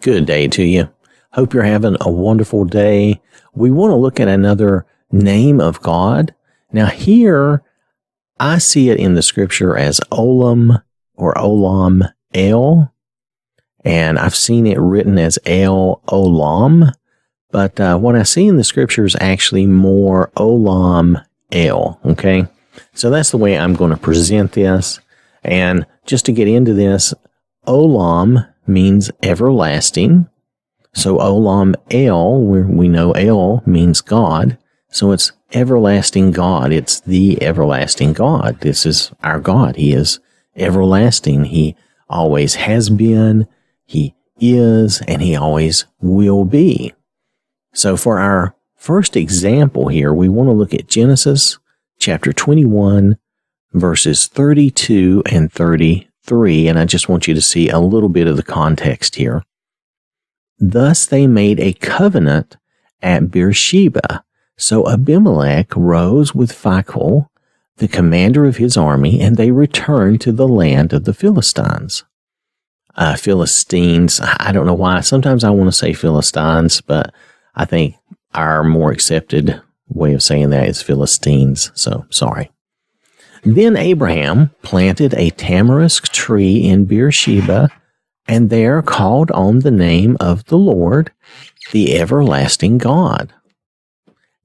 Good day to you. Hope you're having a wonderful day. We want to look at another name of God. Now here, I see it in the scripture as Olam or Olam El, and I've seen it written as El Olam, but uh, what I see in the scripture is actually more Olam El, okay? So that's the way I'm going to present this. And just to get into this, Olam means everlasting. So Olam El, we know El means God. So it's everlasting God. It's the everlasting God. This is our God. He is everlasting. He always has been. He is and he always will be. So for our first example here, we want to look at Genesis chapter 21 verses 32 and 33. And I just want you to see a little bit of the context here. Thus they made a covenant at Beersheba. So Abimelech rose with Phicol, the commander of his army, and they returned to the land of the Philistines. Uh, Philistines, I don't know why. Sometimes I want to say Philistines, but I think our more accepted way of saying that is Philistines. So sorry. Then Abraham planted a tamarisk tree in Beersheba and there called on the name of the Lord, the everlasting God.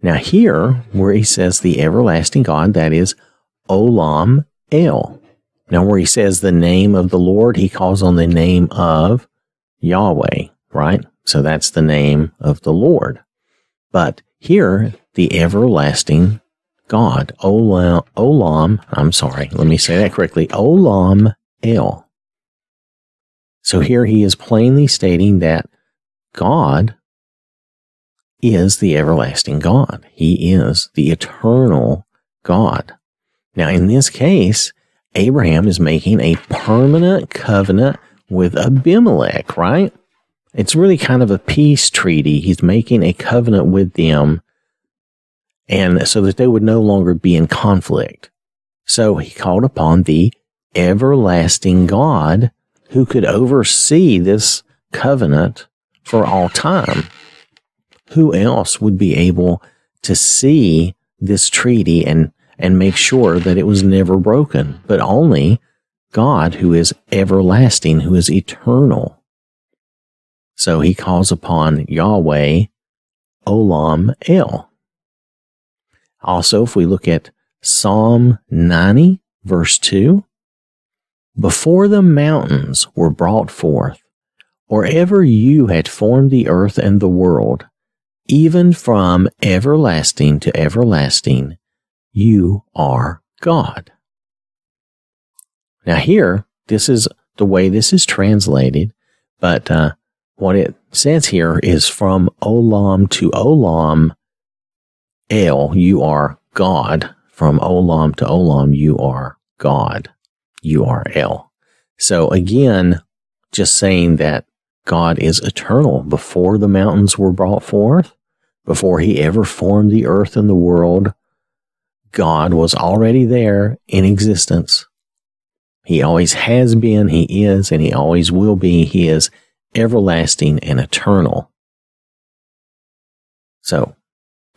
Now, here, where he says the everlasting God, that is Olam El. Now, where he says the name of the Lord, he calls on the name of Yahweh, right? So that's the name of the Lord. But here, the everlasting God, Olam, I'm sorry, let me say that correctly, Olam El. So here he is plainly stating that God is the everlasting God. He is the eternal God. Now, in this case, Abraham is making a permanent covenant with Abimelech, right? It's really kind of a peace treaty. He's making a covenant with them and so that they would no longer be in conflict. So he called upon the everlasting God who could oversee this covenant for all time. Who else would be able to see this treaty and, and make sure that it was never broken, but only God who is everlasting, who is eternal. So he calls upon Yahweh Olam El. Also, if we look at Psalm 90, verse 2, before the mountains were brought forth, or ever you had formed the earth and the world, even from everlasting to everlasting, you are God. Now, here, this is the way this is translated, but uh, what it says here is from Olam to Olam, El, you are God. From Olam to Olam, you are God. URL. So again, just saying that God is eternal before the mountains were brought forth, before he ever formed the earth and the world, God was already there in existence. He always has been, he is, and he always will be. He is everlasting and eternal. So,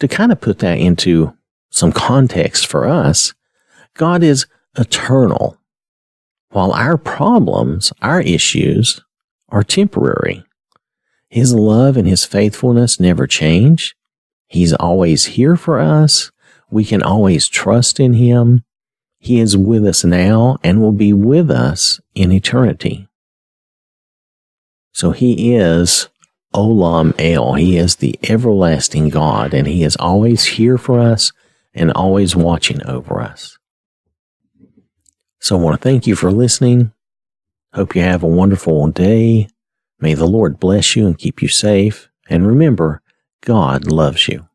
to kind of put that into some context for us, God is eternal while our problems, our issues are temporary. His love and his faithfulness never change. He's always here for us. We can always trust in him. He is with us now and will be with us in eternity. So he is Olam El. He is the everlasting God and he is always here for us and always watching over us. So I want to thank you for listening. Hope you have a wonderful day. May the Lord bless you and keep you safe. And remember, God loves you.